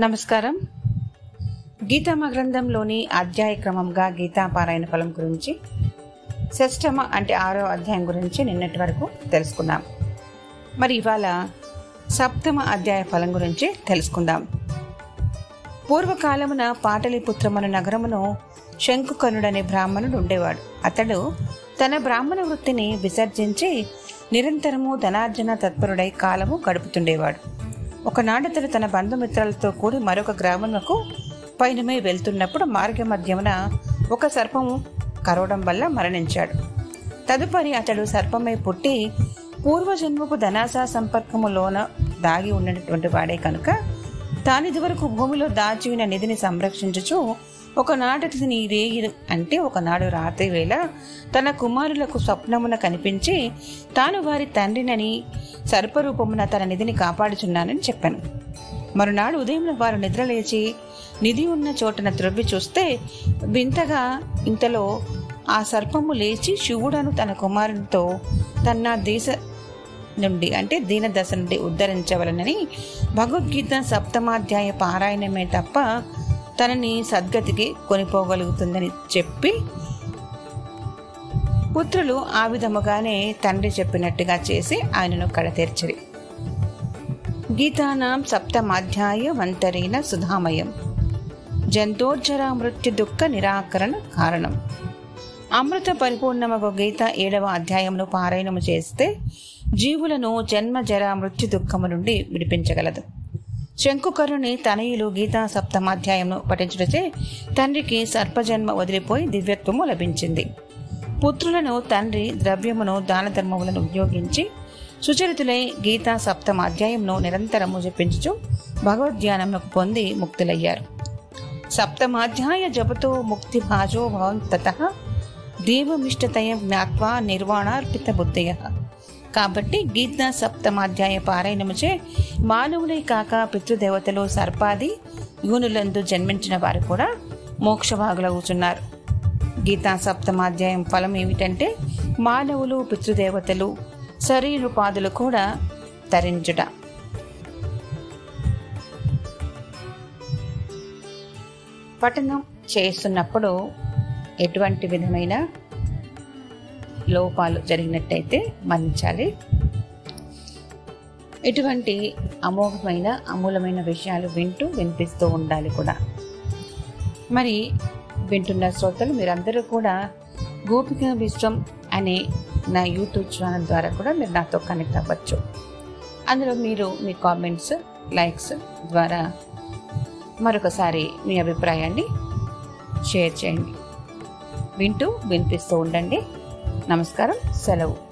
నమస్కారం. గీతామ గ్రంథంలోని అధ్యాయ క్రమంగా గీతా పారాయణ ఫలం గురించి షష్టమ అంటే ఆరో అధ్యాయం గురించి నిన్నటి వరకు తెలుసుకున్నాం. మరి ఇవాళ సప్తమ అధ్యాయ ఫలం గురించి తెలుసుకుందాం. పూర్వకాలమున పాటలీపుత్రమను నగరమును శంకుకనుడనే బ్రాహ్మణుడు ఉండేవాడు. అతడు తన బ్రాహ్మణ వృత్తిని విసర్జించి నిరంతరము ధనార్జన తత్పరుడై కాలము గడుపుతుండేవాడు. ఒకనాడతడు తన బంధుమిత్రులతో కూడి మరొక గ్రామమునకు పైనమై వెళ్తున్నప్పుడు మార్గ మధ్యమున ఒక సర్పము కరవడం వల్ల మరణించాడు. తదుపరి అతడు సర్పమై పుట్టి పూర్వజన్మపు ధనాశా సంపర్కములోన దాగి ఉన్నటువంటి వాడే కనుక తానిదివరకు భూమిలో దాచి ఉన్న నిధిని సంరక్షించుచు ఒకనాటి నీ రేయి అంటే ఒకనాడు రాత్రి వేళ తన కుమారులకు స్వప్నమున కనిపించి తాను వారి తండ్రినని సర్పరూపమున తన నిధిని కాపాడుచున్నానని చెప్పాను. మరునాడు ఉదయం వారు నిద్రలేచి నిధి ఉన్న చోటన త్రవ్వి చూస్తే వింతగా ఇంతలో ఆ సర్పము లేచి శివుడను తన కుమారునితో తన దేశ నుండి అంటే దీనదశ నుండి ఉద్ధరించవలనని భగవద్గీత సప్తమాధ్యాయ పారాయణమే తప్ప తనని సద్గతికి కొనిపోగలుగుతుందని చెప్పి పుత్రులు ఆ విధముగానే తండ్రి చెప్పినట్టుగా చేసి ఆయనను కడతీర్చిరి గీతానాం సప్తమాధ్యాయమంతరేణ సుధామయం. జంతోర్జరా మృత్యు దుఃఖ నిరాకరణ కారణం. అమృత పరిపూర్ణమగు గీత ఏడవ అధ్యాయమును పారాయణము చేస్తే జీవులను జన్మ జర మృత్యు దుఃఖము నుండి విడిపించగలదు. శంకుకరుని తనయులు గీతా సప్తమాధ్యాయంను పఠించుటచే తండ్రికి సర్పజన్మ వదిలిపోయి దివ్యత్వము లభించింది. పుత్రులను తండ్రి ద్రవ్యమును దాన ధర్మములను ఉపయోగించి సుచరితులై గీతా సప్తమాధ్యాయంను నిరంతరము జపించుచు భగవద్ధ్యానమునకు పొంది ముక్తులయ్యారు. సప్తమాధ్యాయ జపతో ముక్తి భాజో భవంతత దేవమిష్టతయ జ్ఞాత్వా నిర్వాణార్పిత బుద్ధయ. కాబట్టి గీతా సప్తమాధ్యాయ పారాయణముచే మానవులే కాక పితృదేవతలు సర్పాది యూనులందు జన్మించిన వారు కూడా మోక్షభాగులవుతున్నారు గీతా సప్తమాధ్యాయం ఫలం ఏమిటంటే మానవులు పితృదేవతలు శరీరుపాదులు కూడా తరించుట. పఠనం చేస్తున్నప్పుడు ఎటువంటి విధమైన లోపాలు జరిగినట్టయితే మన్నించాలి. ఎటువంటి అమోఘమైన అమూలమైన విషయాలు వింటూ వినిపిస్తూ ఉండాలి కూడా. మరి వింటున్న శ్రోతలు మీరందరూ కూడా గోపిక విశ్వం అనే నా యూట్యూబ్ ఛానల్ ద్వారా కూడా మీరు నాతో కనెక్ట్ అవ్వచ్చు. అందులో మీరు మీ కామెంట్స్ లైక్స్ ద్వారా మరొకసారి మీ అభిప్రాయాన్ని షేర్ చేయండి. వింటూ వినిపిస్తూ ఉండండి. నమస్కారం. సెలవు.